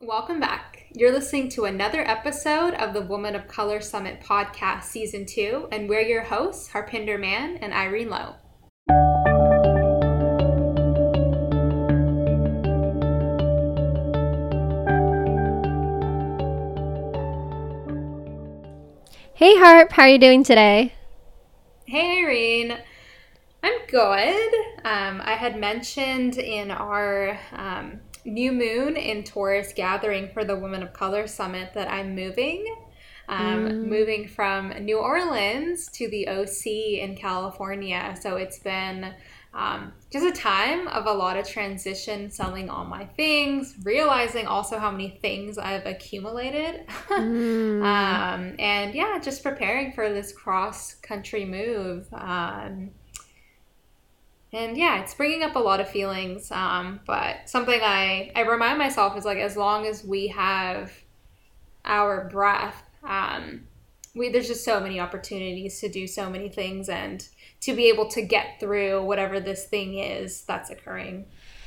Welcome back. You're listening to another episode of the Woman of Color Summit podcast, season two, and we're your hosts, Harpinder Mann and Irene Lowe. Hey Harp, how are you doing today? Hey Irene, I'm good. Um, I had mentioned in our um, new moon in Taurus gathering for the Women of Color Summit that I'm moving. Um, mm. Moving from New Orleans to the OC in California. So it's been um, just a time of a lot of transition, selling all my things, realizing also how many things I've accumulated. mm. um, and yeah, just preparing for this cross country move. Um, and yeah, it's bringing up a lot of feelings. Um, but something I, I remind myself is like, as long as we have our breath, um, we, there's just so many opportunities to do so many things and to be able to get through whatever this thing is that's occurring.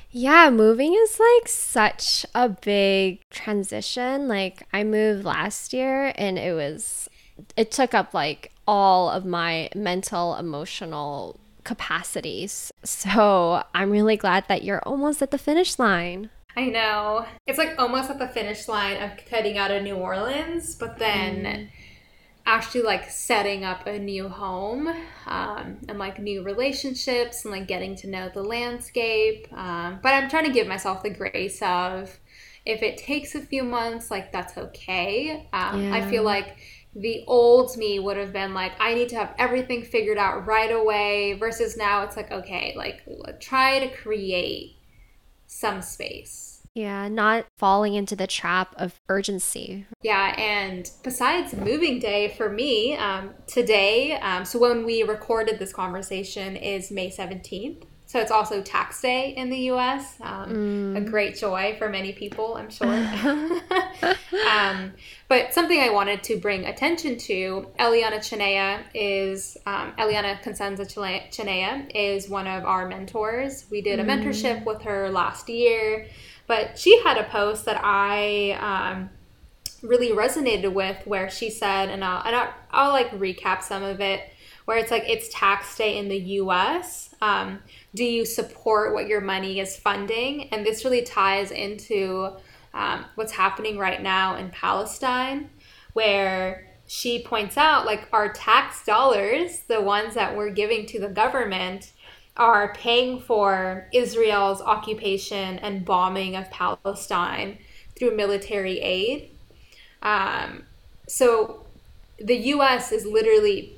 Yeah, moving is like such a big transition. Like I moved last year and it was it took up like all of my mental, emotional capacities. So, I'm really glad that you're almost at the finish line. I know. It's like almost at the finish line of heading out of New Orleans, but then mm actually like setting up a new home um, and like new relationships and like getting to know the landscape. Um, but I'm trying to give myself the grace of if it takes a few months, like that's okay. Um, yeah. I feel like the old me would have been like, I need to have everything figured out right away, versus now it's like, okay, like try to create some space yeah, not falling into the trap of urgency. Yeah, and besides moving day for me, um, today, um, so when we recorded this conversation is May 17th. So it's also tax day in the US. Um, mm. A great joy for many people, I'm sure. um, but something I wanted to bring attention to Eliana Chinea is, um, Eliana Consenza Chinea is one of our mentors. We did a mm. mentorship with her last year. But she had a post that I um, really resonated with where she said, and I'll, and I'll, I'll, like recap some of it, where it's like it's tax day in the US. Um, do you support what your money is funding? And this really ties into um, what's happening right now in Palestine, where she points out like our tax dollars, the ones that we're giving to the government, are paying for Israel's occupation and bombing of Palestine through military aid. Um, so the US is literally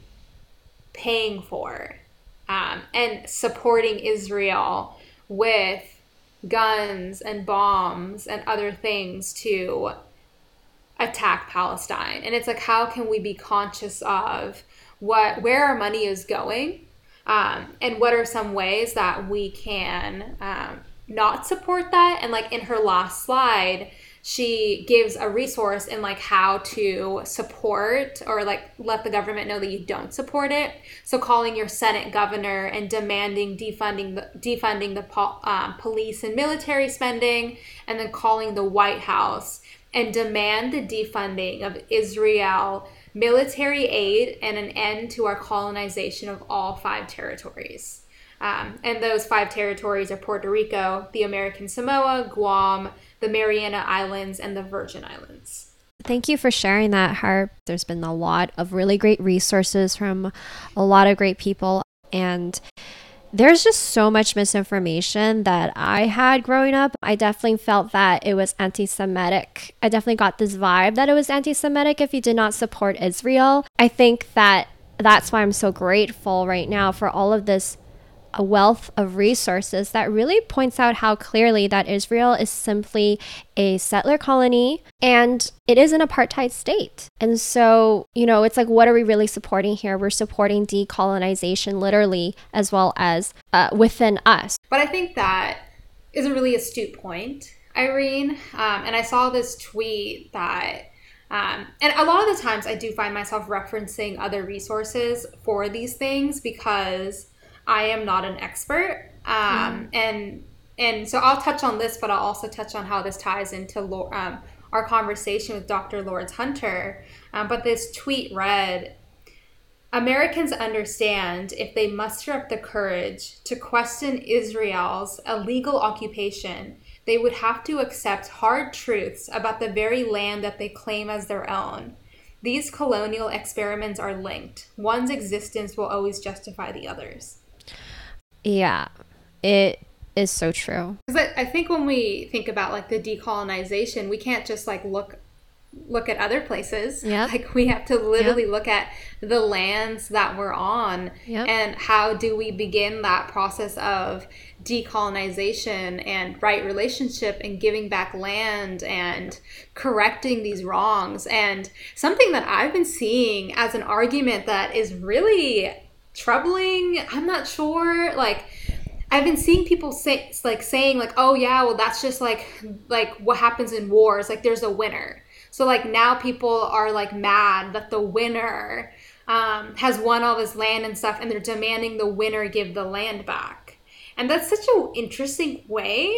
paying for um, and supporting Israel with guns and bombs and other things to attack Palestine. And it's like, how can we be conscious of what where our money is going um, and what are some ways that we can um, not support that and like in her last slide she gives a resource in like how to support or like let the government know that you don't support it so calling your senate governor and demanding defunding the defunding the po- um, police and military spending and then calling the white house and demand the defunding of israel military aid, and an end to our colonization of all five territories. Um, and those five territories are Puerto Rico, the American Samoa, Guam, the Mariana Islands, and the Virgin Islands. Thank you for sharing that, Harp. There's been a lot of really great resources from a lot of great people. And there's just so much misinformation that I had growing up. I definitely felt that it was anti Semitic. I definitely got this vibe that it was anti Semitic if you did not support Israel. I think that that's why I'm so grateful right now for all of this a wealth of resources that really points out how clearly that Israel is simply a settler colony and it is an apartheid state. And so, you know, it's like, what are we really supporting here? We're supporting decolonization literally as well as uh, within us. But I think that is a really astute point, Irene. Um, and I saw this tweet that. Um, and a lot of the times I do find myself referencing other resources for these things because I am not an expert. Um, mm. And and so I'll touch on this, but I'll also touch on how this ties into um, our conversation with Dr. Lourdes Hunter. Um, but this tweet read Americans understand if they muster up the courage to question Israel's illegal occupation, they would have to accept hard truths about the very land that they claim as their own. These colonial experiments are linked. One's existence will always justify the other's. Yeah, it is so true. Because I, think when we think about like the decolonization, we can't just like look look at other places. Yeah. Like we have to literally yep. look at the lands that we're on yep. and how do we begin that process of decolonization and right relationship and giving back land and correcting these wrongs. And something that I've been seeing as an argument that is really troubling, I'm not sure, like I've been seeing people say like saying like, "Oh yeah, well that's just like like what happens in wars. Like there's a winner." So like now people are like mad that the winner um, has won all this land and stuff, and they're demanding the winner give the land back. And that's such an interesting way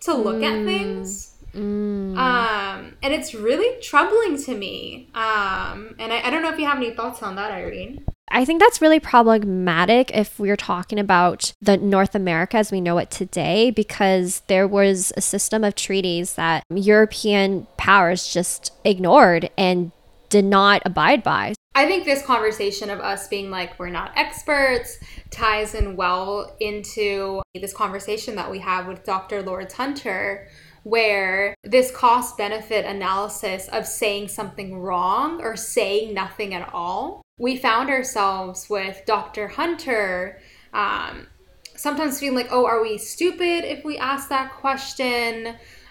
to look mm. at things. Mm. Um, and it's really troubling to me. Um, and I, I don't know if you have any thoughts on that, Irene. I think that's really problematic if we're talking about the North America as we know it today, because there was a system of treaties that European powers just ignored and did not abide by. I think this conversation of us being like, we're not experts, ties in well into this conversation that we have with Dr. Lourdes Hunter, where this cost benefit analysis of saying something wrong or saying nothing at all, we found ourselves with Dr. Hunter um, sometimes feeling like, oh, are we stupid if we ask that question?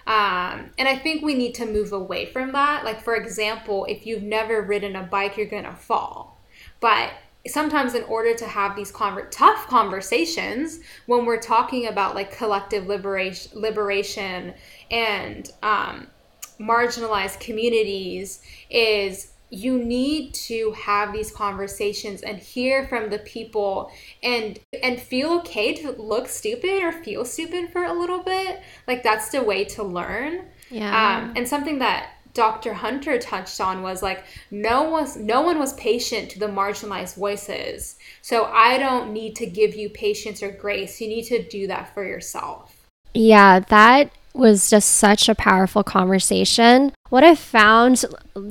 Um, and I think we need to move away from that. Like, for example, if you've never ridden a bike, you're going to fall. But sometimes in order to have these conver- tough conversations when we're talking about like collective liberation liberation and um, marginalized communities is you need to have these conversations and hear from the people and and feel okay to look stupid or feel stupid for a little bit like that's the way to learn yeah um, and something that Dr. Hunter touched on was like no was no one was patient to the marginalized voices. So I don't need to give you patience or grace. You need to do that for yourself. Yeah, that was just such a powerful conversation. What I found,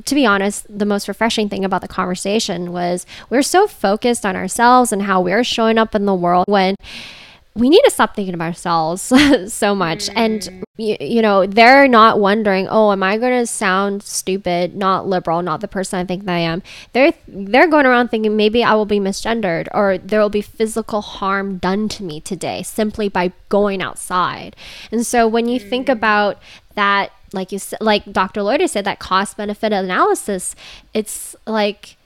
to be honest, the most refreshing thing about the conversation was we're so focused on ourselves and how we're showing up in the world when we need to stop thinking of ourselves so much. Mm. And, you, you know, they're not wondering, oh, am I going to sound stupid, not liberal, not the person I think that I am? They're, they're going around thinking maybe I will be misgendered or there will be physical harm done to me today simply by going outside. And so when you mm. think about that, like you said, like Dr. Lourdes said, that cost benefit analysis, it's like,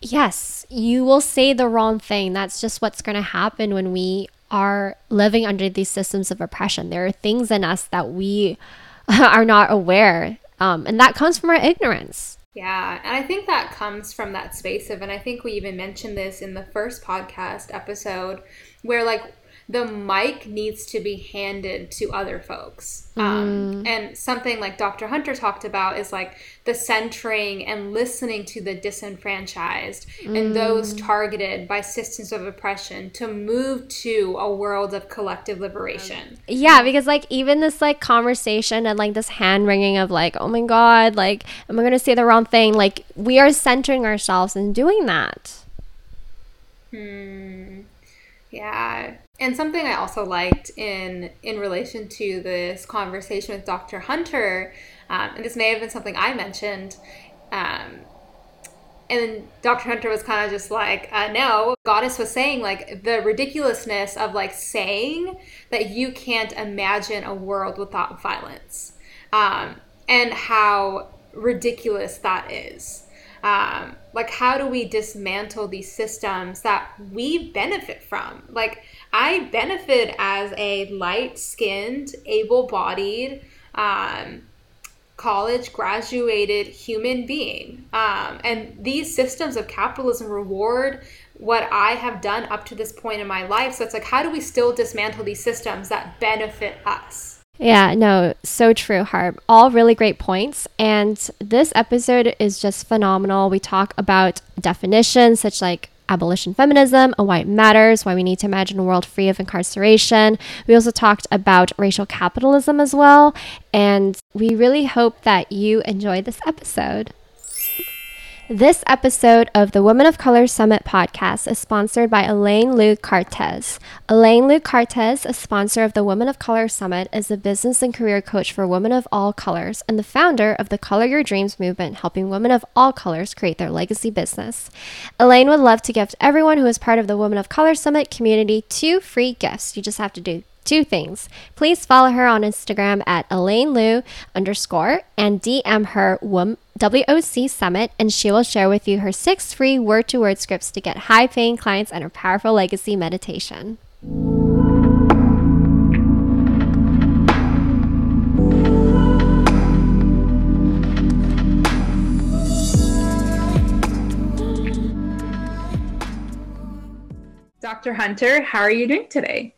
yes, you will say the wrong thing. That's just what's going to happen when we are living under these systems of oppression. There are things in us that we are not aware, um, and that comes from our ignorance. Yeah, and I think that comes from that space of, and I think we even mentioned this in the first podcast episode, where like the mic needs to be handed to other folks. Um, mm. Um, and something like Dr. Hunter talked about is like the centering and listening to the disenfranchised mm. and those targeted by systems of oppression to move to a world of collective liberation. Yeah, because like even this like conversation and like this hand wringing of like, oh my God, like, am I going to say the wrong thing? Like, we are centering ourselves and doing that. Hmm. Yeah. And something I also liked in in relation to this conversation with Dr. Hunter, um, and this may have been something I mentioned, um, and Dr. Hunter was kind of just like, uh, no, Goddess was saying like the ridiculousness of like saying that you can't imagine a world without violence, um, and how ridiculous that is. Um, like, how do we dismantle these systems that we benefit from? Like, I benefit as a light skinned, able bodied, um, college graduated human being. Um, and these systems of capitalism reward what I have done up to this point in my life. So it's like, how do we still dismantle these systems that benefit us? Yeah, no, so true, Harp. All really great points. And this episode is just phenomenal. We talk about definitions such like abolition feminism and why it matters, why we need to imagine a world free of incarceration. We also talked about racial capitalism as well. And we really hope that you enjoy this episode. This episode of the Women of Color Summit podcast is sponsored by Elaine Lou Cartas. Elaine Lou Cartas, a sponsor of the Women of Color Summit, is a business and career coach for women of all colors and the founder of the Color Your Dreams movement, helping women of all colors create their legacy business. Elaine would love to gift everyone who is part of the Women of Color Summit community two free gifts. You just have to do two things. Please follow her on Instagram at Elaine Lou underscore and DM her WOC Summit, and she will share with you her six free word to word scripts to get high paying clients and her powerful legacy meditation. Dr. Hunter, how are you doing today?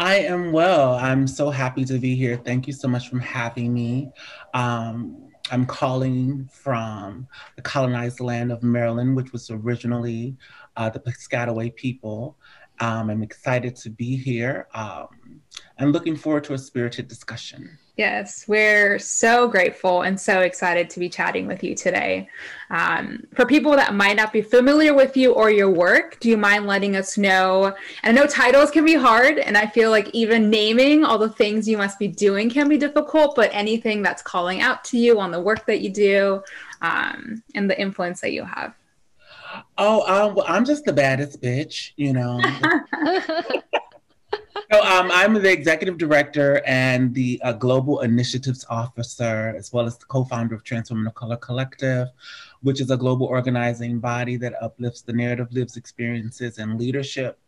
I am well. I'm so happy to be here. Thank you so much for having me. Um, I'm calling from the colonized land of Maryland, which was originally uh, the Piscataway people. Um, I'm excited to be here um, and looking forward to a spirited discussion. Yes, we're so grateful and so excited to be chatting with you today. Um, for people that might not be familiar with you or your work, do you mind letting us know? And I know titles can be hard, and I feel like even naming all the things you must be doing can be difficult, but anything that's calling out to you on the work that you do um, and the influence that you have. Oh, um, well, I'm just the baddest bitch, you know. so um, I'm the executive director and the uh, global initiatives officer, as well as the co-founder of Trans Women of Color Collective, which is a global organizing body that uplifts the narrative, lives, experiences, and leadership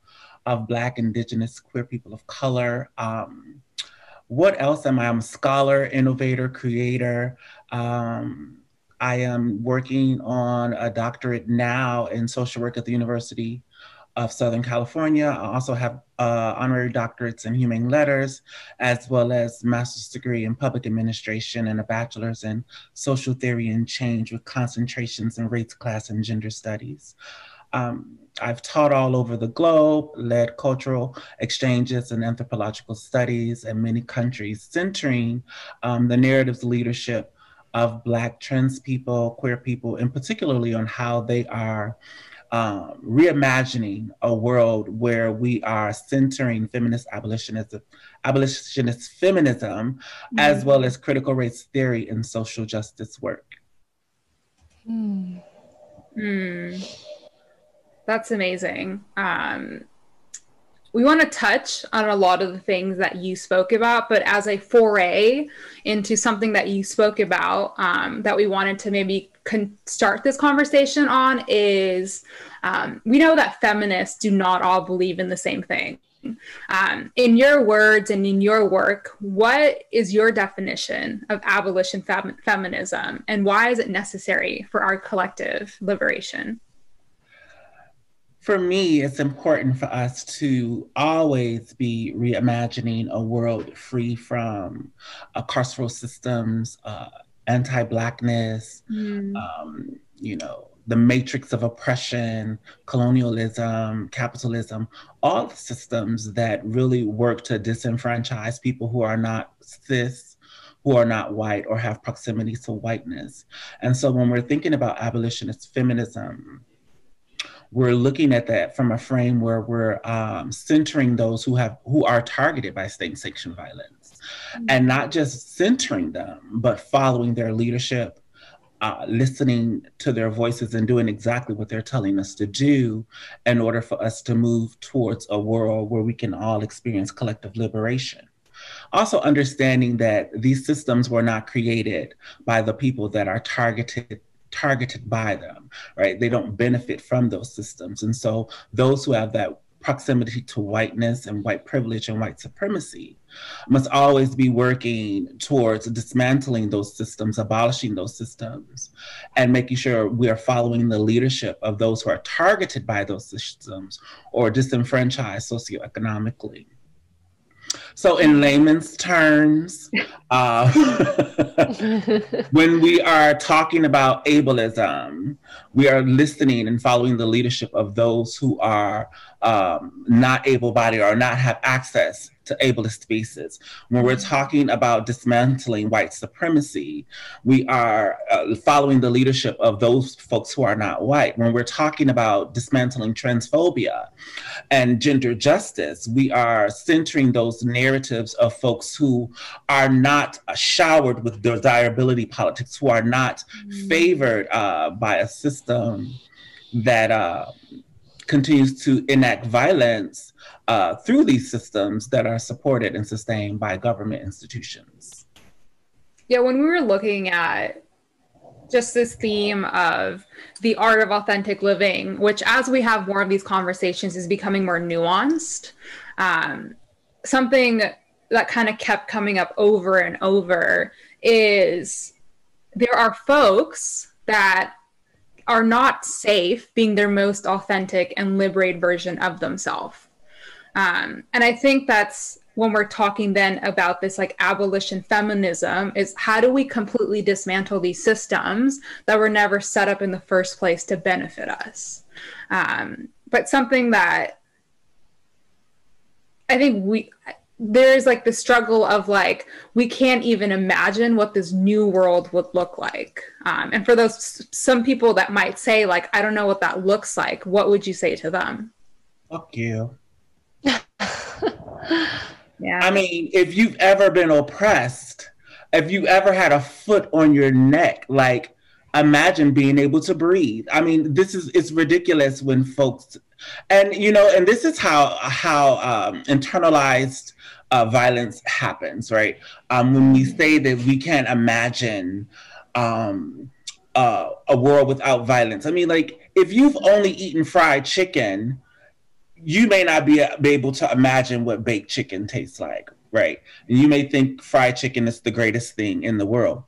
of Black, Indigenous, queer people of color. Um, what else am I? I'm a scholar, innovator, creator. Um, I am working on a doctorate now in social work at the University of Southern California. I also have uh, honorary doctorates in humane letters, as well as master's degree in public administration and a bachelor's in social theory and change with concentrations in race, class, and gender studies. Um, I've taught all over the globe, led cultural exchanges and anthropological studies in many countries, centering um, the narrative's leadership of Black trans people, queer people, and particularly on how they are um, reimagining a world where we are centering feminist abolitionism, abolitionist feminism, mm-hmm. as well as critical race theory and social justice work. Hmm. That's amazing. Um, we want to touch on a lot of the things that you spoke about, but as a foray into something that you spoke about um, that we wanted to maybe con- start this conversation on is um, we know that feminists do not all believe in the same thing. Um, in your words and in your work, what is your definition of abolition fem- feminism and why is it necessary for our collective liberation? For me, it's important for us to always be reimagining a world free from uh, carceral systems, uh, anti-blackness, mm. um, you know, the matrix of oppression, colonialism, capitalism, all the systems that really work to disenfranchise people who are not cis, who are not white or have proximity to whiteness. And so when we're thinking about abolitionist feminism, we're looking at that from a frame where we're um, centering those who have who are targeted by state sanctioned violence mm-hmm. and not just centering them but following their leadership uh, listening to their voices and doing exactly what they're telling us to do in order for us to move towards a world where we can all experience collective liberation also understanding that these systems were not created by the people that are targeted targeted by them, right? They don't benefit from those systems. And so those who have that proximity to whiteness and white privilege and white supremacy must always be working towards dismantling those systems, abolishing those systems, and making sure we are following the leadership of those who are targeted by those systems or disenfranchised socioeconomically. So, in layman's terms, uh, when we are talking about ableism, we are listening and following the leadership of those who are um, not able bodied or not have access to ableist spaces. When we're talking about dismantling white supremacy, we are uh, following the leadership of those folks who are not white. When we're talking about dismantling transphobia and gender justice, we are centering those narratives of folks who are not showered with desirability politics, who are not mm. favored uh, by a system that uh, continues to enact violence uh, through these systems that are supported and sustained by government institutions. Yeah, when we were looking at just this theme of the art of authentic living, which as we have more of these conversations is becoming more nuanced, um, something that kind of kept coming up over and over is there are folks that are not safe being their most authentic and liberated version of themselves. Um, and I think that's when we're talking then about this like abolition feminism is how do we completely dismantle these systems that were never set up in the first place to benefit us um, but something that i think we there's like the struggle of like we can't even imagine what this new world would look like. Um, and for those some people that might say like i don't know what that looks like what would you say to them? Fuck you. Yeah. I mean if you've ever been oppressed if you ever had a foot on your neck like imagine being able to breathe. I mean this is it's ridiculous when folks and you know and this is how how um, internalized uh, violence happens, right? Um, when we say that we can't imagine um, uh, a world without violence. I mean, like, if you've only eaten fried chicken, you may not be, be able to imagine what baked chicken tastes like, right? And you may think fried chicken is the greatest thing in the world.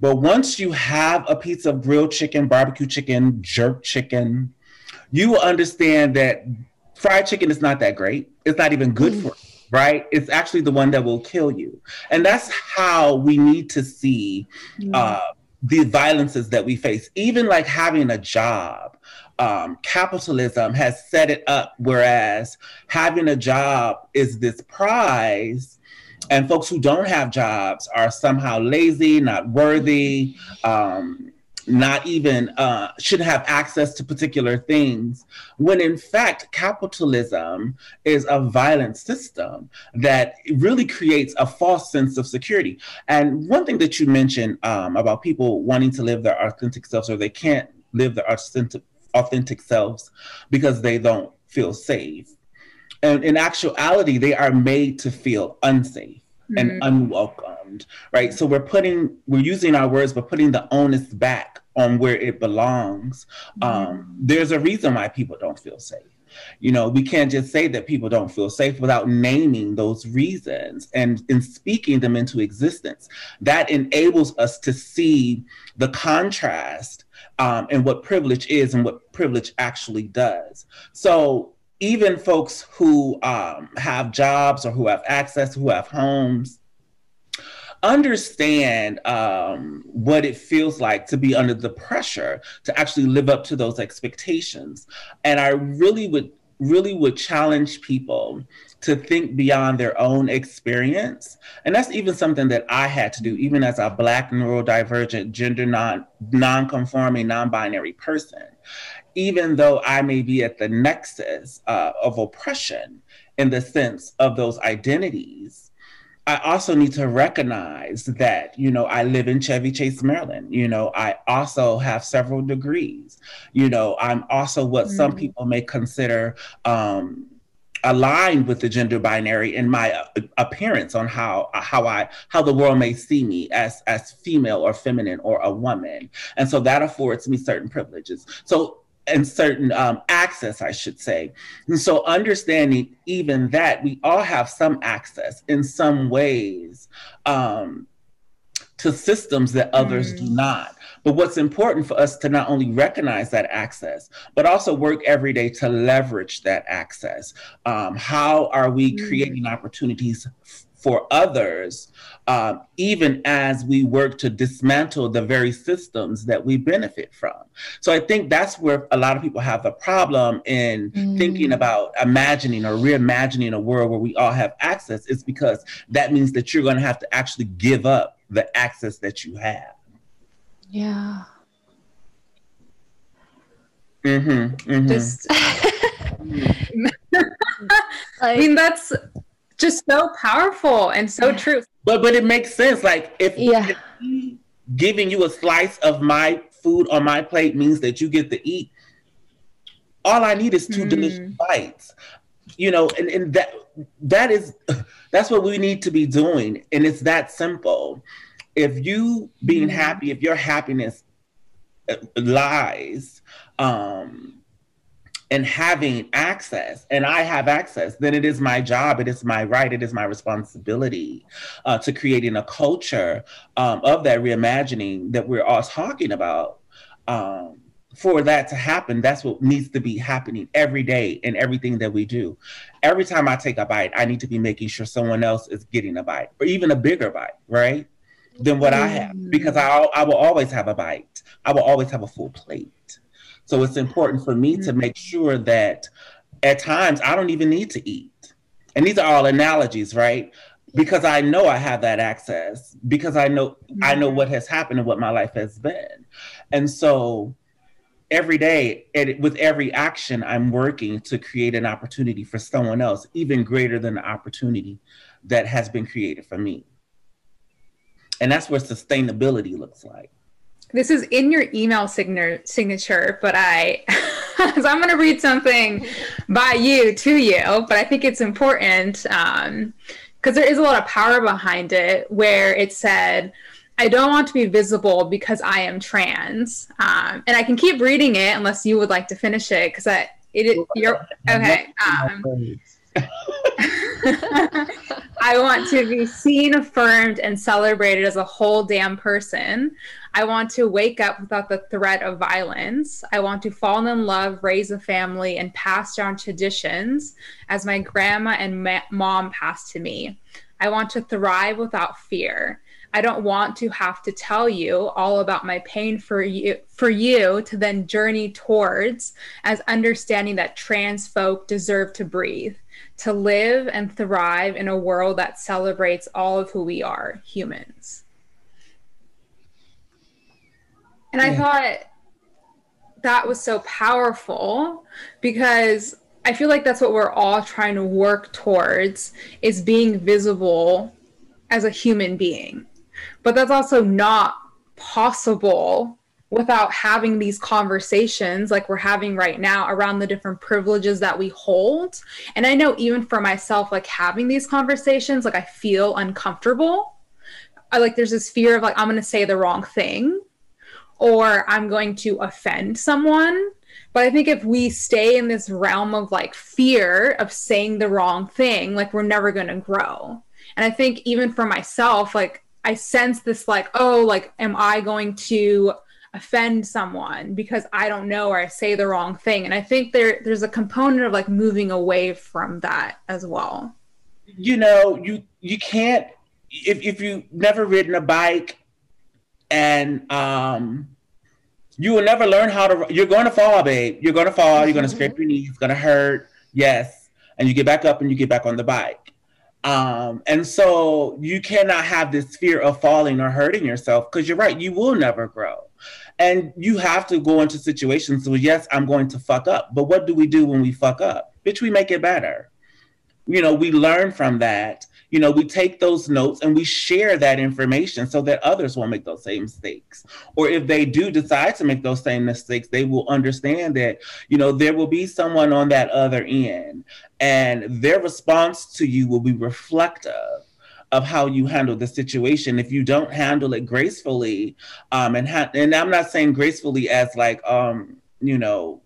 But once you have a piece of grilled chicken, barbecue chicken, jerk chicken, you will understand that fried chicken is not that great. It's not even good mm. for you right? It's actually the one that will kill you. And that's how we need to see uh, the violences that we face, even like having a job. Um, capitalism has set it up, whereas having a job is this prize and folks who don't have jobs are somehow lazy, not worthy, um, not even uh, should have access to particular things, when in fact, capitalism is a violent system that really creates a false sense of security. And one thing that you mentioned um, about people wanting to live their authentic selves or they can't live their authentic, authentic selves because they don't feel safe. And in actuality, they are made to feel unsafe mm-hmm. and unwelcomed, right? So we're putting, we're using our words, but putting the onus back on where it belongs. Mm-hmm. Um, there's a reason why people don't feel safe. You know, we can't just say that people don't feel safe without naming those reasons and in speaking them into existence. That enables us to see the contrast um, and what privilege is and what privilege actually does. So even folks who um, have jobs or who have access, who have homes, understand um, what it feels like to be under the pressure to actually live up to those expectations. And I really would really would challenge people to think beyond their own experience. And that's even something that I had to do, even as a Black neurodivergent, gender non non-conforming, non-binary person even though I may be at the nexus uh, of oppression in the sense of those identities, I also need to recognize that, you know, I live in Chevy Chase, Maryland. You know, I also have several degrees. You know, I'm also what mm-hmm. some people may consider um, aligned with the gender binary in my uh, appearance on how how I how the world may see me as as female or feminine or a woman, and so that affords me certain privileges. So and certain um, access, I should say. And so, understanding even that we all have some access in some ways um, to systems that others mm. do not. But what's important for us to not only recognize that access, but also work every day to leverage that access. Um, how are we mm. creating opportunities for others, um, even as we work to dismantle the very systems that we benefit from. So I think that's where a lot of people have a problem in mm. thinking about imagining or reimagining a world where we all have access, is because that means that you're going to have to actually give up the access that you have. Yeah. Mm-hmm. mm-hmm. Just. I mean, that's just so powerful and so true. But but it makes sense. Like if, yeah. if giving you a slice of my food on my plate means that you get to eat, all I need is two mm. delicious bites. You know, and, and that that is that's what we need to be doing. And it's that simple. If you being mm. happy, if your happiness uh, lies um and having access and i have access then it is my job it is my right it is my responsibility uh, to creating a culture um, of that reimagining that we're all talking about um, for that to happen. That's what needs to be happening every day in everything that we do. Every time i take a bite i need to be making sure someone else is getting a bite or even a bigger bite right than what mm. i have because I, I will always have a bite. I will always have a full plate so it's important for me mm-hmm. to make sure that at times I don't even need to eat. And these are all analogies, right? Because I know I have that access, because I know mm-hmm. I know what has happened and what my life has been. And so every day it, with every action i'm working to create an opportunity for someone else even greater than the opportunity that has been created for me and that's what sustainability looks like this is in your email signature, but I, so I'm going to read something by you to you, but I think it's important because um, there is a lot of power behind it where it said, I don't want to be visible because I am trans. Um, and I can keep reading it unless you would like to finish it because I, it, you're, okay. Um, I want to be seen, affirmed, and celebrated as a whole damn person. I want to wake up without the threat of violence. I want to fall in love, raise a family, and pass down traditions as my grandma and ma- mom passed to me. I want to thrive without fear. I don't want to have to tell you all about my pain for you for you to then journey towards as understanding that trans folk deserve to breathe, to live and thrive in a world that celebrates all of who we are, humans. And I thought that was so powerful because I feel like that's what we're all trying to work towards is being visible as a human being. But that's also not possible without having these conversations like we're having right now around the different privileges that we hold. And I know even for myself like having these conversations like I feel uncomfortable. I like there's this fear of like I'm going to say the wrong thing or I'm going to offend someone. But I think if we stay in this realm of like fear of saying the wrong thing, like we're never going to grow. And I think even for myself, like I sense this like, oh, like, am I going to offend someone because I don't know or I say the wrong thing? And I think there there's a component of like moving away from that as well. You know, you you can't if if you've never ridden a bike and um, you will never learn how to. You're going to fall, babe. You're going to fall. You're going to scrape your knee It's going to hurt. Yes, and you get back up and you get back on the bike. Um, and so you cannot have this fear of falling or hurting yourself because you're right. You will never grow. And you have to go into situations where, yes, I'm going to fuck up. But what do we do when we fuck up? Bitch, we make it better. You know, we learn from that you know, we take those notes and we share that information so that others won't make those same mistakes. Or if they do decide to make those same mistakes, they will understand that, you know, there will be someone on that other end and their response to you will be reflective of how you handle the situation. If you don't handle it gracefully, um, and ha- and I'm not saying gracefully as like um, you know,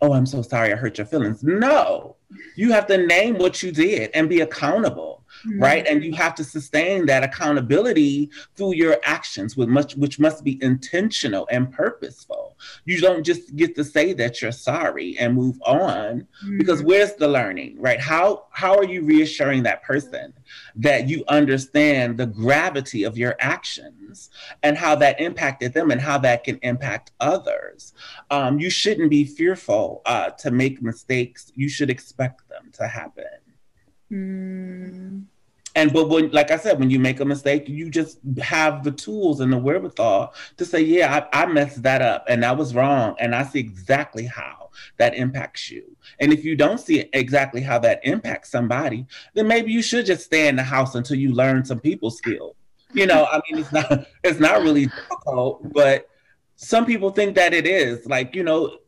oh, I'm so sorry I hurt your feelings. No, you have to name what you did and be accountable mm-hmm. right? And you have to sustain that accountability through your actions, with much which must be intentional and purposeful. You don't just get to say that you're sorry and move on mm-hmm. because where's the learning, right? How how are you reassuring that person that you understand the gravity of your actions and how that impacted them and how that can impact others? Um, you shouldn't be fearful uh, to make mistakes. You should expect them to happen. Mm. And but when, like I said, when you make a mistake, you just have the tools and the wherewithal to say, "Yeah, I, I messed that up, and that was wrong, and I see exactly how that impacts you." And if you don't see exactly how that impacts somebody, then maybe you should just stay in the house until you learn some people skills. You know, I mean, it's not it's not really difficult, but some people think that it is. Like, you know,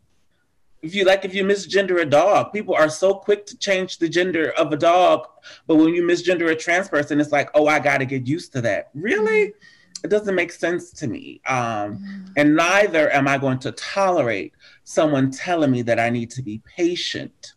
if you like if you misgender a dog people are so quick to change the gender of a dog but when you misgender a trans person it's like oh i got to get used to that really it doesn't make sense to me um, mm. and neither am i going to tolerate someone telling me that i need to be patient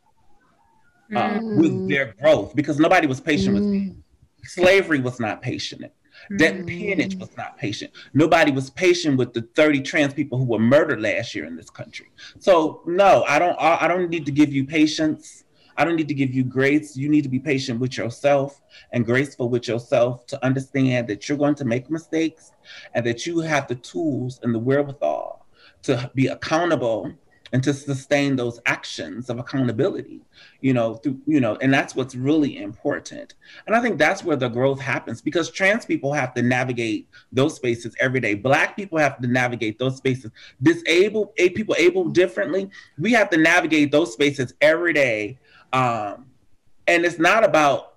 uh, mm. with their growth because nobody was patient mm. with me mm. slavery was not patient that mm. peonage was not patient. Nobody was patient with the 30 trans people who were murdered last year in this country. So no, I don't I don't need to give you patience. I don't need to give you grace. You need to be patient with yourself and graceful with yourself to understand that you're going to make mistakes and that you have the tools and the wherewithal to be accountable and to sustain those actions of accountability you know through you know and that's what's really important. And i think that's where the growth happens because trans people have to navigate those spaces every day. Black people have to navigate those spaces. Disabled people able differently we have to navigate those spaces every day. Um, and it's not about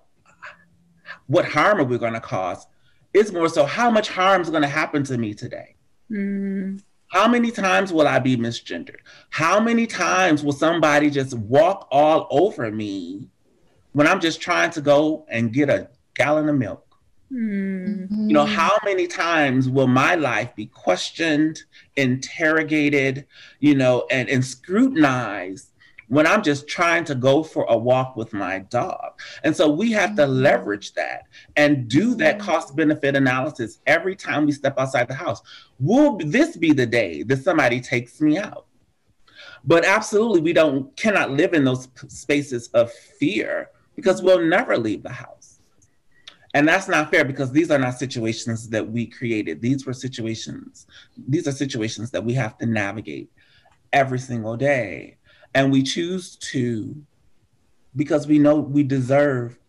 what harm are we going to cause. It's more so how much harm is going to happen to me today. Mm. How many times will I be misgendered? How many times will somebody just walk all over me when I'm just trying to go and get a gallon of milk? Mm-hmm. You know, how many times will my life be questioned, interrogated, you know, and, and scrutinized when I'm just trying to go for a walk with my dog. And so we have to mm-hmm. leverage that and do that mm-hmm. cost benefit analysis every time we step outside the house. Will this be the day that somebody takes me out? But absolutely, we don't cannot live in those spaces of fear because we'll never leave the house. And that's not fair because these are not situations that we created. These were situations, these are situations that we have to navigate every single day. And we choose to because we know we deserve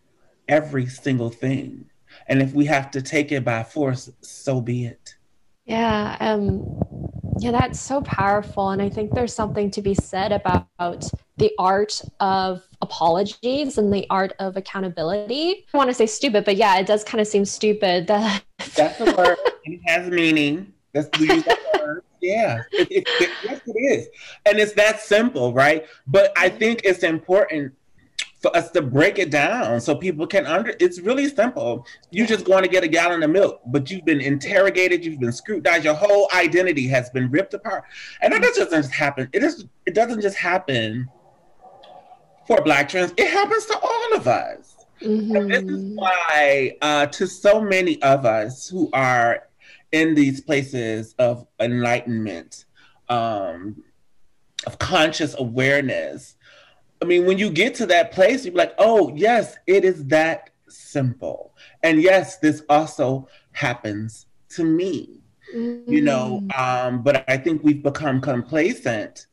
every single thing. And if we have to take it by force, so be it. Yeah, um yeah, that's so powerful and I think there's something to be said about the art of apologies and the art of accountability. I want to say stupid, but yeah, it does kind of seem stupid that That's a word. it has meaning. That's we use that word. Yeah, it, it, it, yes, it is. And it's that simple, right? But I think it's important for us to break it down so people can under it's really simple you're just going to get a gallon of milk but you've been interrogated you've been scrutinized your whole identity has been ripped apart and that doesn't just happen it is it doesn't just happen for black trans it happens to all of us mm-hmm. and this is mm-hmm. why uh, to so many of us who are in these places of enlightenment, um, of conscious awareness. I mean, when you get to that place, you're like, oh, yes, it is that simple. And yes, this also happens to me, mm-hmm. you know, mm. um, but I think we've become complacent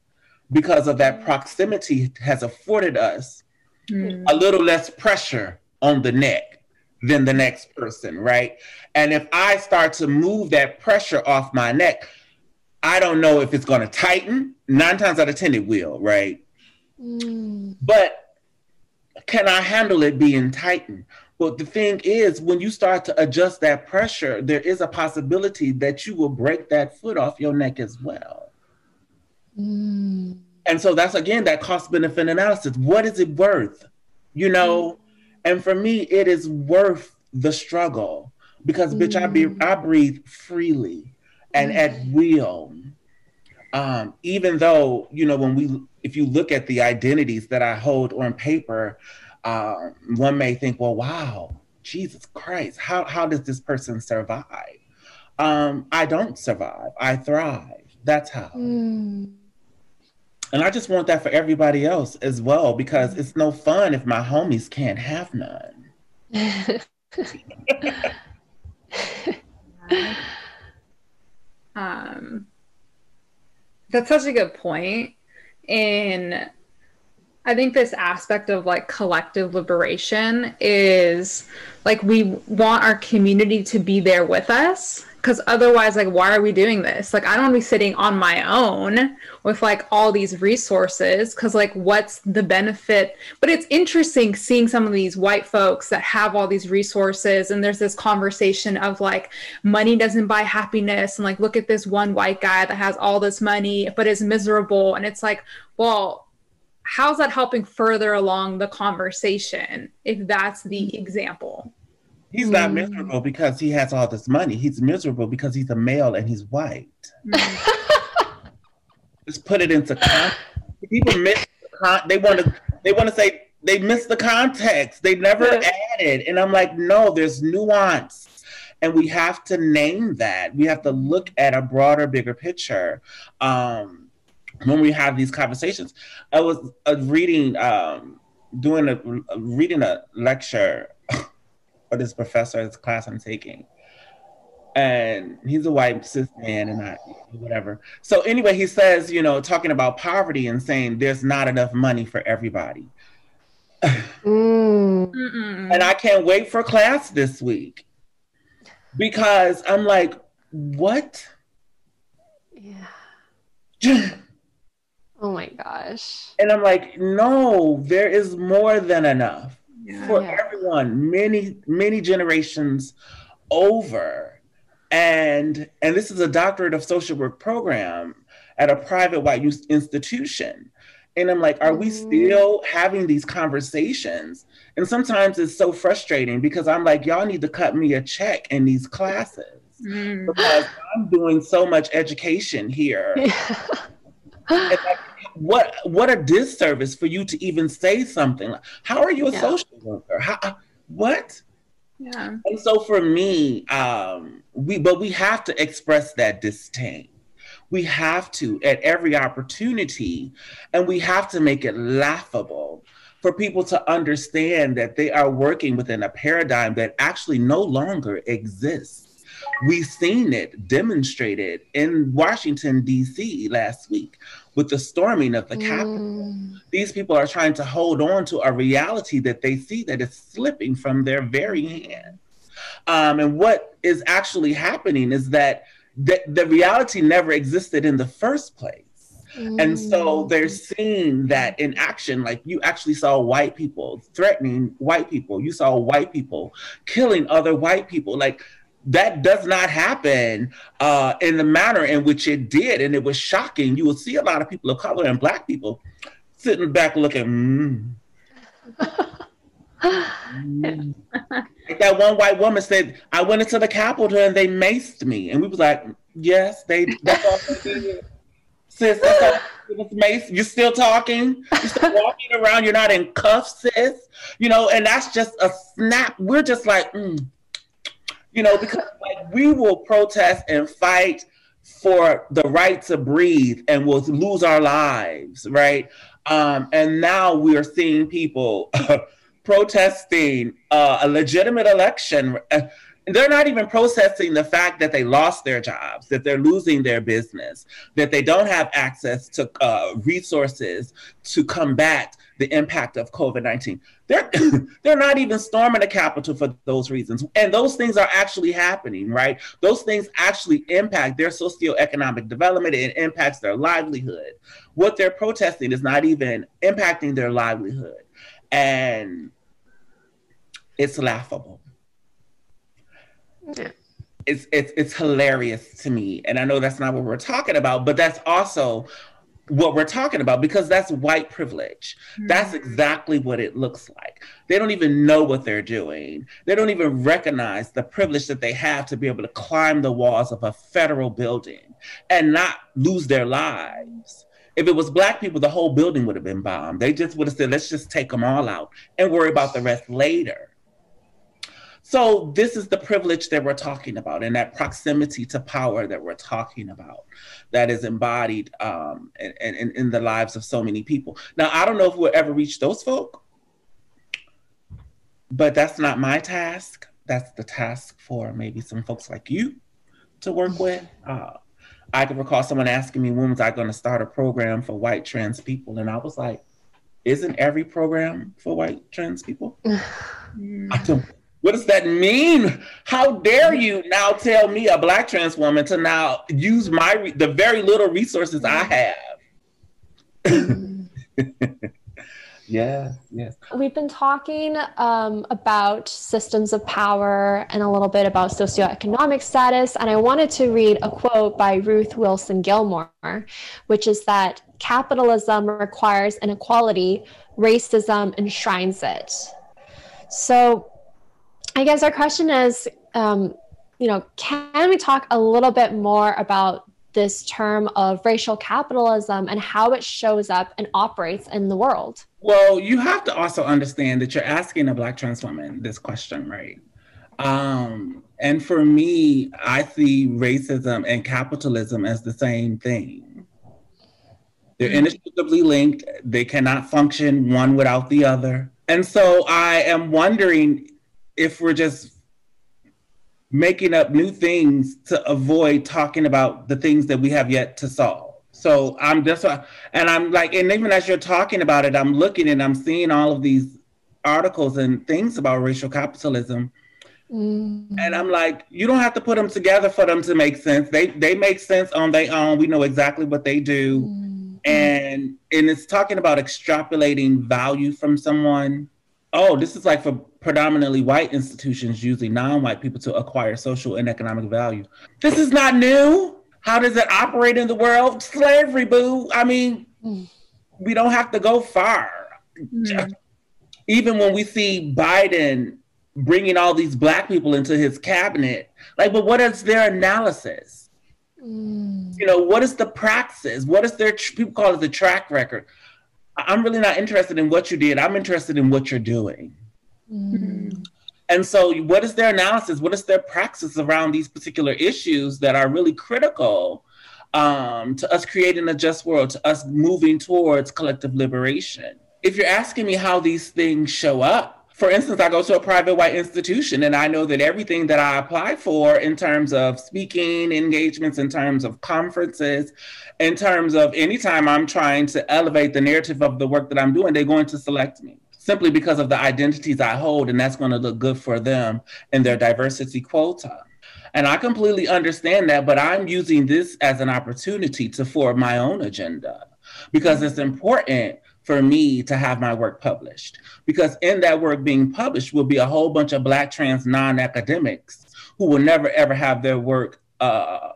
because of that proximity has afforded us mm-hmm. a little less pressure on the neck than the next person, right? And if I start to move that pressure off my neck, I don't know if it's going to tighten. Nine times out of 10, it will, right? Mm. But can I handle it being tightened? Well, the thing is, when you start to adjust that pressure, there is a possibility that you will break that foot off your neck as well. Mm. And so that's again that cost benefit analysis. What is it worth? You know, mm. And for me, it is worth the struggle because, mm. bitch, I, be, mm. I breathe freely and mm. at will. um, even though you know when we if you look at the identities that i hold on paper uh, one may think well wow jesus christ how, how does this person survive um, i don't survive i thrive that's how mm. And i just want that for everybody else as well because it's no fun if my homies can't have none. Um that's such a good point. And I think this aspect of like collective liberation is like we want our community to be there with us because otherwise like why are we doing this? Like i don't want to be sitting on my own with like all these resources because like what's the benefit? But it's interesting seeing some of these white folks that have all these resources and there's this conversation of like money doesn't buy happiness and like look at this one white guy that has all this money but is miserable. And it's like well how's that helping further along the conversation if that's the mm-hmm. example He's not mm. miserable because he has all this money. He's miserable because he's a male and he's white. Mm. Just put it into context. People miss. The they want to. They want to say they miss the context. They never added, and I'm like, no. There's nuance, and we have to name that. We have to look at a broader, bigger picture. Um, when we have these conversations, I was uh, reading, um, doing a reading a lecture or this professor, this class I'm taking. And he's a white cis man and I whatever. So anyway, he says, you know, talking about poverty and saying there's not enough money for everybody. Mm. and I can't wait for class this week because I'm like, what? Yeah. oh my gosh. And I'm like, no, there is more than enough yeah. for yeah. everyone, many, many generations over. And and this is a doctorate of social work program at a private white institution. And I'm like, are we mm-hmm. still having these conversations? And sometimes it's so frustrating because I'm like, y'all need to cut me a check in these classes mm. because I'm doing so much education here. Yeah what what a disservice for you to even say something. How are you a yeah. social worker? How what? Yeah. And so for me, um, we but we have to express that disdain. We have to at every opportunity, and we have to make it laughable for people to understand that they are working within a paradigm that actually no longer exists. We've seen it demonstrated in Washington, D.C. last week with the storming of the Capitol. Mm. These people are trying to hold on to a reality that they see that is slipping from their very hands. Um, and what is actually happening is that the, the reality never existed in the first place. Mm. And so mm. they're seeing that in action. Like you actually saw white people threatening white people. You saw white people killing other white people. Like that does not happen uh, in the manner in which it did, and it was shocking. You will see a lot of people of color and black people sitting back looking. Mm. mm. like that one white woman said, "I went into the Capitol and they maced me," and we was like, "Yes, they. That's all they did." Sis, that's all mace. You're still talking. You're still walking around. You're not in cuffs, sis. You know, and that's just a snap. We're just like. Mm you know, because like we will protest and fight for the right to breathe and we'll lose our lives, right? Um, and now we are seeing people protesting uh, a legitimate election. They're not even processing the fact that they lost their jobs, that they're losing their business, that they don't have access to uh, resources to combat the impact of COVID 19. They're, they're not even storming the Capitol for those reasons. And those things are actually happening, right? Those things actually impact their socioeconomic development. It impacts their livelihood. What they're protesting is not even impacting their livelihood. And it's laughable. Yeah. It's, it's it's hilarious to me and i know that's not what we're talking about but that's also what we're talking about because that's white privilege. Mm-hmm. That's exactly what it looks like. They don't even know what they're doing. They don't even recognize the privilege that they have to be able to climb the walls of a federal building and not lose their lives. If it was black people, the whole building would have been bombed. They just would have said, let's just take them all out and worry about the rest later. So, this is the privilege that we're talking about and that proximity to power that we're talking about that is embodied um, in, in, in the lives of so many people. Now, I don't know if we'll ever reach those folk, but that's not my task. That's the task for maybe some folks like you to work with. Uh, I can recall someone asking me when was I going to start a program for white trans people, and I was like, "Isn't every program for white trans people?" what does that mean? How dare you now tell me, a black trans woman, to now use my the very little resources I have? Yes, yes. We've been talking um, about systems of power and a little bit about socioeconomic status. And I wanted to read a quote by Ruth Wilson Gilmore, which is that capitalism requires inequality, racism enshrines it. So I guess our question is, um, you know, can we talk a little bit more about this term of racial capitalism and how it shows up and operates in the world? Well, you have to also understand that you're asking a Black trans woman this question, right? Um, and for me, I see racism and capitalism as the same thing. They're mm-hmm. inextricably linked, they cannot function one without the other. And so I am wondering if we're just making up new things to avoid talking about the things that we have yet to solve. So I'm just, and I'm like, and even as you're talking about it, I'm looking and I'm seeing all of these articles and things about racial capitalism. Mm-hmm. And I'm like, you don't have to put them together for them to make sense. They they make sense on their own. We know exactly what they do. Mm-hmm. And and it's talking about extrapolating value from someone. Oh, this is like for predominantly white institutions using non-white people to acquire social and economic value. This is not new. How does it operate in the world? Slavery, boo. I mean, mm. we don't have to go far. Mm. Even when we see Biden bringing all these black people into his cabinet, like, but what is their analysis? Mm. You know, what is the praxis? What is their people call it the track record? I'm really not interested in what you did. I'm interested in what you're doing. Mm. And so, what is their analysis? What is their praxis around these particular issues that are really critical um, to us creating a just world, to us moving towards collective liberation? If you're asking me how these things show up, for instance, I go to a private white institution and I know that everything that I apply for in terms of speaking engagements, in terms of conferences, in terms of anytime I'm trying to elevate the narrative of the work that I'm doing, they're going to select me simply because of the identities I hold, and that's going to look good for them and their diversity quota. And I completely understand that, but I'm using this as an opportunity to form my own agenda because it's important for me to have my work published. Because in that work being published will be a whole bunch of Black trans non academics who will never ever have their work uh,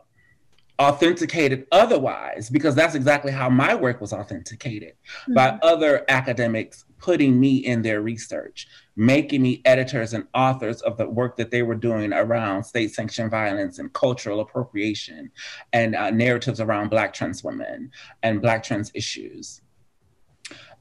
authenticated otherwise, because that's exactly how my work was authenticated mm-hmm. by other academics putting me in their research, making me editors and authors of the work that they were doing around state sanctioned violence and cultural appropriation and uh, narratives around Black trans women and Black trans issues.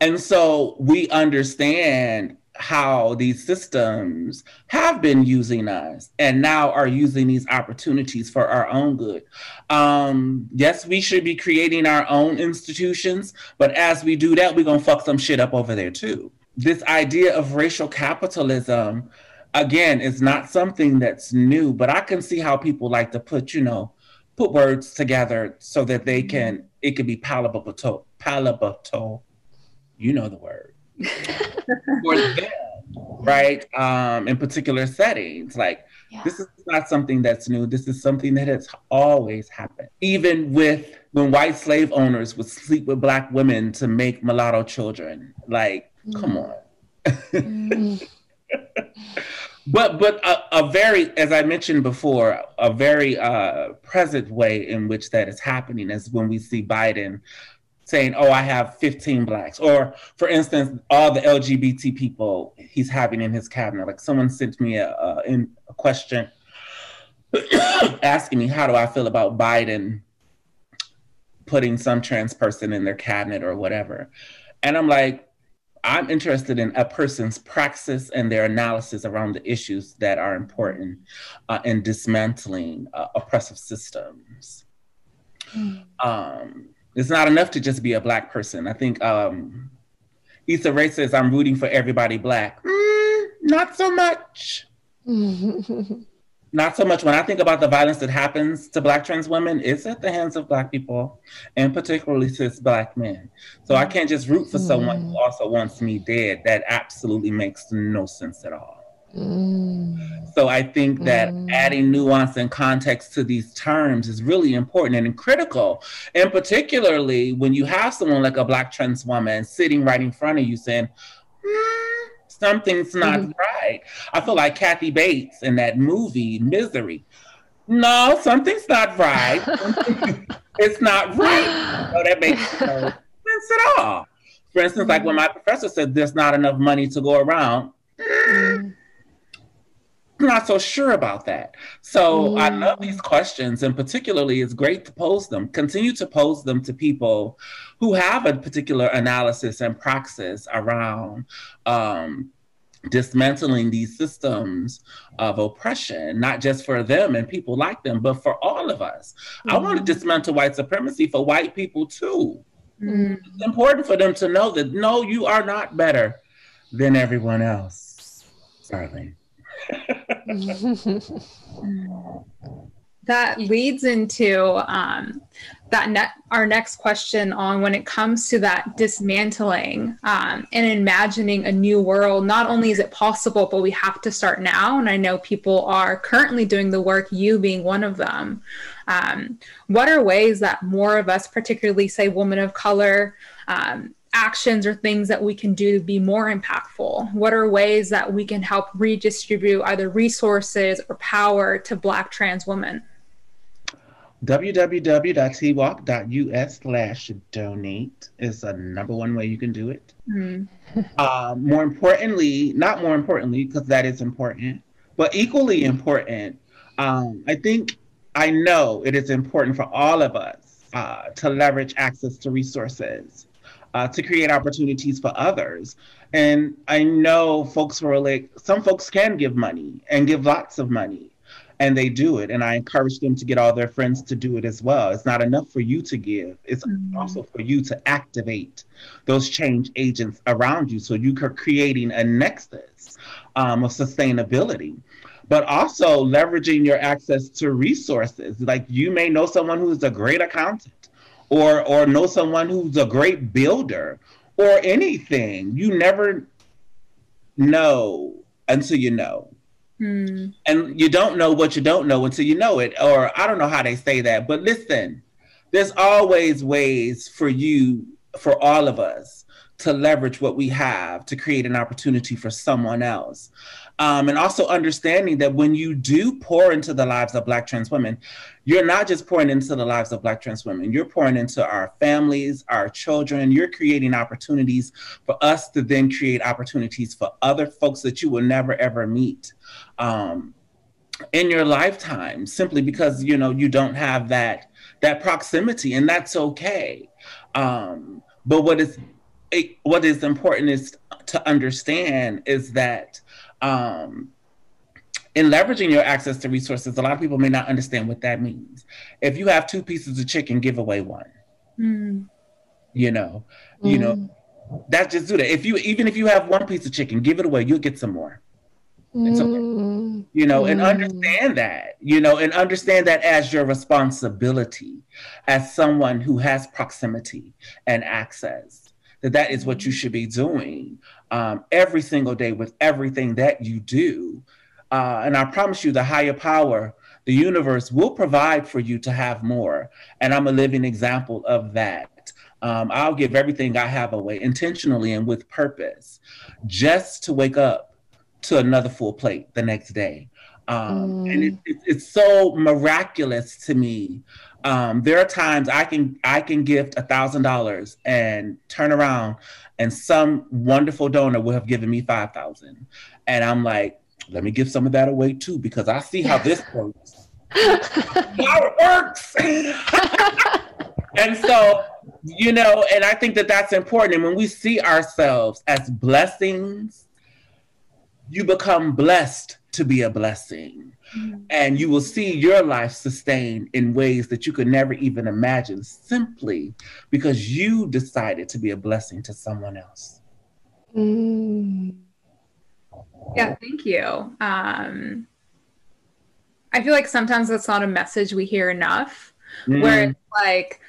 And so we understand how these systems have been using us and now are using these opportunities for our own good. Um, yes, we should be creating our own institutions, but as we do that, we're going to fuck some shit up over there too. This idea of racial capitalism, again, is not something that's new, but I can see how people like to put, you know, put words together so that they can, it can be palatable, palatable, you know the word for them, right? Um, in particular settings. Like yeah. this is not something that's new. This is something that has always happened. Even with when white slave owners would sleep with black women to make mulatto children. Like, mm. come on. mm. but but a, a, very as i mentioned before a very uh, present way in which that is happening is when we see biden saying, "Oh, I have 15 blacks," or for instance, all the LGBT people he's having in his cabinet. Like someone sent me a, a, a question asking me how do I feel about Biden putting some trans person in their cabinet or whatever. And I'm like, I'm interested in a person's praxis and their analysis around the issues that are important uh, in dismantling uh, oppressive systems. Mm. Um, it's not enough to just be a black person. I think um, Issa Rae says, I'm rooting for everybody black. Mm, not so much. not so much when I think about the violence that happens to Black trans women, it's at the hands of Black people and particularly cis Black men. So I can't just root for someone who also wants me dead. That absolutely makes no sense at all. Mm. So I think that mm. adding nuance and context to these terms is really important and critical. And particularly when you have someone like a Black trans woman sitting right in front of you saying, mm, something's not mm-hmm. right. I feel like Kathy Bates in that movie, Misery. No, something's not right. it's not right. So that makes no sense at all. For instance, like when my professor said there's not enough money to go around, mm. I'm not so sure about that. So mm. I love these questions, and particularly it's great to pose them. Continue to pose them to people who have a particular analysis and praxis around um, dismantling these systems of oppression, not just for them and people like them, but for all of us. Mm. I want to dismantle white supremacy for white people too. Mm. It's important for them to know that no, you are not better than everyone else, darling. that leads into um, that ne- our next question on when it comes to that dismantling um, and imagining a new world. Not only is it possible but we have to start now. And i know people are currently doing the work you being one of them. Um, what are ways that more of us particularly say women of color um, actions or things that we can do to be more impactful? What are ways that we can help redistribute either resources or power to Black trans women? www.twocc.us slash donate is the number one way you can do it. Mm. Uh, more importantly, not more importantly, because that is important, but equally important, um, I think I know it is important for all of us uh, to leverage access to resources uh, to create opportunities for others. And I know folks were like, some folks can give money and give lots of money, and they do it. And I encourage them to get all their friends to do it as well. It's not enough for you to give, it's mm-hmm. also for you to activate those change agents around you. So you are creating a nexus um, of sustainability but also leveraging your access to resources. Like you may know someone who's a great accountant or or know someone who's a great builder or anything. You never know until you know. Hmm. And you don't know what you don't know until you know it. Or I don't know how they say that, but listen, there's always ways for you, for all of us, to leverage what we have to create an opportunity for someone else. Um, and also understanding that when you do pour into the lives of Black trans women, you're not just pouring into the lives of Black trans women, you're pouring into our families, our children. You're creating opportunities for us to then create opportunities for other folks that you will never ever meet. Um, in your lifetime simply because you know you don't have that that proximity and that's okay um, but what is what is important is to understand is that um, in leveraging your access to resources, a lot of people may not understand what that means. If you have two pieces of chicken, give away one. Mm. You know, mm. you know, hmm. that's just do that. If you even if you have one piece of chicken, give it away. You'll get some more. It's okay. Mm. You know, and hmm. understand that. You know, and understand that as your responsibility, as someone who has proximity and access. That that is what you should be doing um, every single day with everything that you do. Uh, and I promise you, the higher power, the universe will provide for you to have more. And I'm a living example of that. Um, I'll give everything I have away intentionally and with purpose just to wake up to another full plate the next day. Um, mm. And it, it, it's so miraculous to me. Um, there are times I can I can gift a thousand dollars and turn around and some wonderful donor will have given me 5000 and i'm like let me give some of that away too because i see how this works how it works and so, you know, and I think that that's important. And when we see ourselves as blessings, you become blessed to be a blessing. Mm-hmm. And you will see your life sustained in ways that you could never even imagine simply because you decided to be a blessing to someone else. Mm. Yeah, thank you. Um, I feel like sometimes that's not a message we hear enough, mm. where it's like,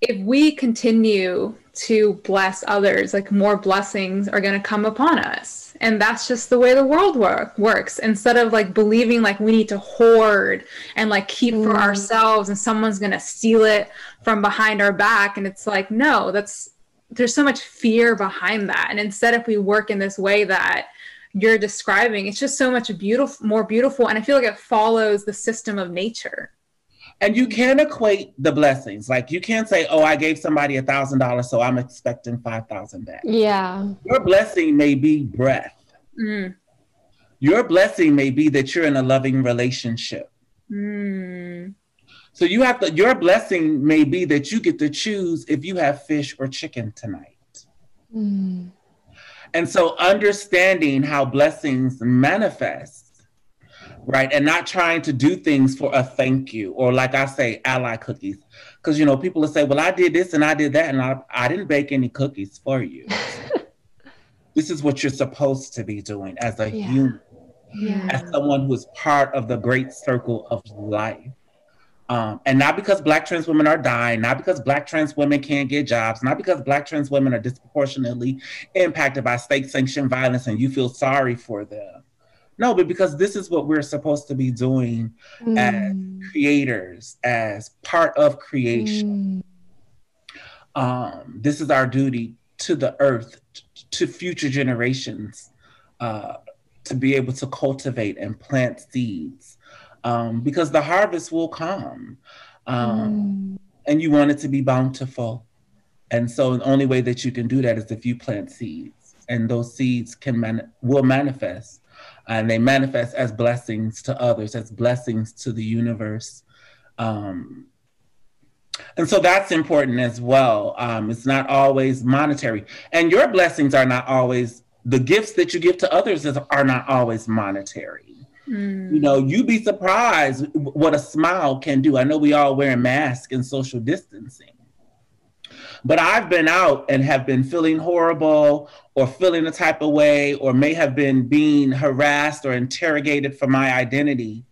if we continue to bless others, like more blessings are going to come upon us. And that's just the way the world work, works. Instead of like believing like we need to hoard and like keep mm. for ourselves and someone's going to steal it from behind our back. And it's like, no, that's, there's so much fear behind that. And instead, if we work in this way that you're describing, it's just so much beautiful, more beautiful. And I feel like it follows the system of nature. And you can equate the blessings. Like you can't say, "Oh, I gave somebody a thousand dollars, so I'm expecting five thousand back." Yeah. Your blessing may be breath. Mm. Your blessing may be that you're in a loving relationship. Mm. So you have to. Your blessing may be that you get to choose if you have fish or chicken tonight. Mm. And so understanding how blessings manifest right? And not trying to do things for a thank you or, like I say, ally cookies. Because, you know, people will say, well, I did this and I did that, and I, I didn't bake any cookies for you. this is what you're supposed to be doing as a yeah. human, yeah. as someone who is part of the great circle of life. Um, and not because Black trans women are dying, not because Black trans women can't get jobs, not because Black trans women are disproportionately impacted by state sanctioned violence and you feel sorry for them no, but because this is what we're supposed to be doing mm. as creators, as part of creation. Mm. Um, this is our duty to the earth, to future generations, uh, to be able to cultivate and plant seeds, um, because the harvest will come, um, mm. and you want it to be bountiful. And so, the only way that you can do that is if you plant seeds, and those seeds can man- will manifest and they manifest as blessings to others, as blessings to the universe. Um, and so that's important as well. Um, it's not always monetary, and your blessings are not always the gifts that you give to others is, are not always monetary. Mm. You know, you'd be surprised what a smile can do. I know we all wear masks and social distancing, but I've been out and have been feeling horrible or feeling a type of way or may have been being harassed or interrogated for my identity.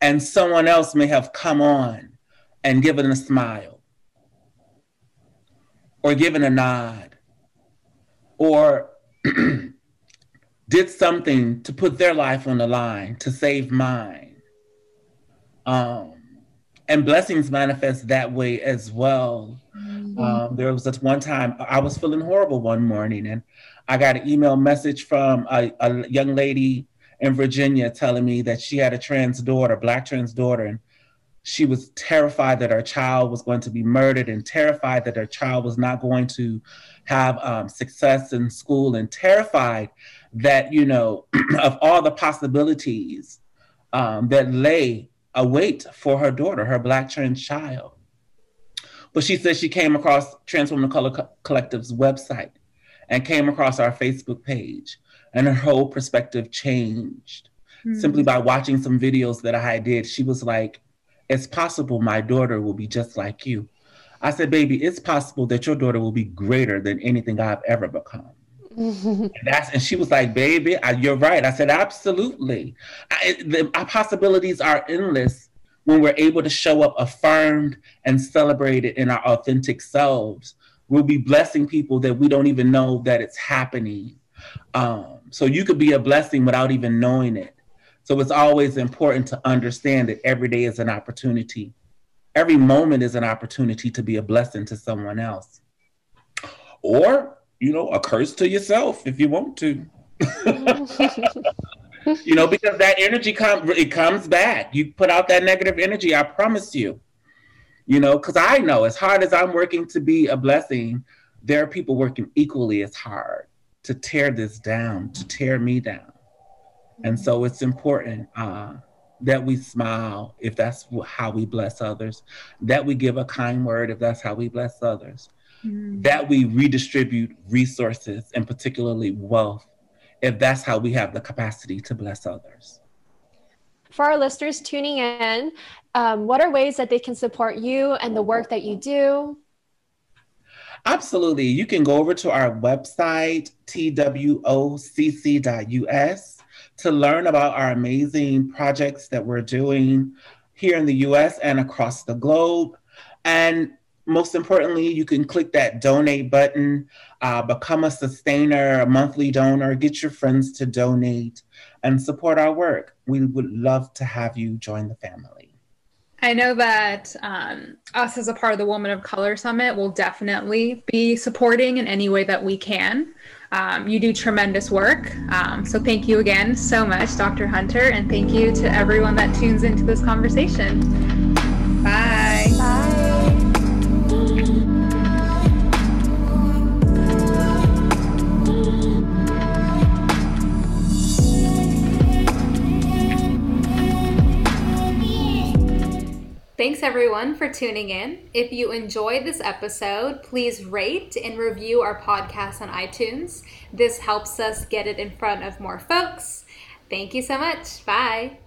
And someone else may have come on and given a smile or given a nod or did something to put their life on the line to save mine. Um, and blessings manifest that way as well. Mm-hmm. Um, there was this one time I was feeling horrible one morning, and I got an email message from a, a young lady in Virginia telling me that she had a trans daughter, black trans daughter, and she was terrified that her child was going to be murdered and terrified that her child was not going to have um, success in school and terrified that, you know, of all the possibilities um, that lay await for her daughter, her black trans child. But she said she came across Trans Women of Color Co- Collective's website and came across our Facebook page, and her whole perspective changed mm-hmm. simply by watching some videos that I did. She was like, It's possible my daughter will be just like you. I said, Baby, it's possible that your daughter will be greater than anything I've ever become. and that's and she was like, "Baby, I, you're right." I said, "Absolutely." I, the our possibilities are endless when we're able to show up affirmed and celebrated in our authentic selves we'll be blessing people that we don't even know that it's happening. Um, so you could be a blessing without even knowing it. So it's always important to understand that every day is an opportunity. Every moment is an opportunity to be a blessing to someone else. Or, you know, a curse to yourself if you want to. you know, because that energy comes it comes back. You put out that negative energy, I promise you you know, because I know as hard as I'm working to be a blessing, there are people working equally as hard to tear this down, to tear me down. And so it's important uh, that we smile if that's how we bless others, that we give a kind word if that's how we bless others, mm. that we redistribute resources and particularly wealth if that's how we have the capacity to bless others. For our listeners tuning in, um, what are ways that they can support you and the work that you do? Absolutely. You can go over to our website, twocc.us, to learn about our amazing projects that we're doing here in the US and across the globe. And most importantly, you can click that donate button, uh, become a sustainer, a monthly donor, get your friends to donate, and support our work. We would love to have you join the family. I know that um, us as a part of the Woman of Color Summit will definitely be supporting in any way that we can. Um, you do tremendous work. Um, so thank you again so much, Dr. Hunter, and thank you to everyone that tunes into this conversation. Bye. Thanks everyone for tuning in. If you enjoyed this episode, please rate and review our podcast on iTunes. This helps us get it in front of more folks. Thank you so much. Bye.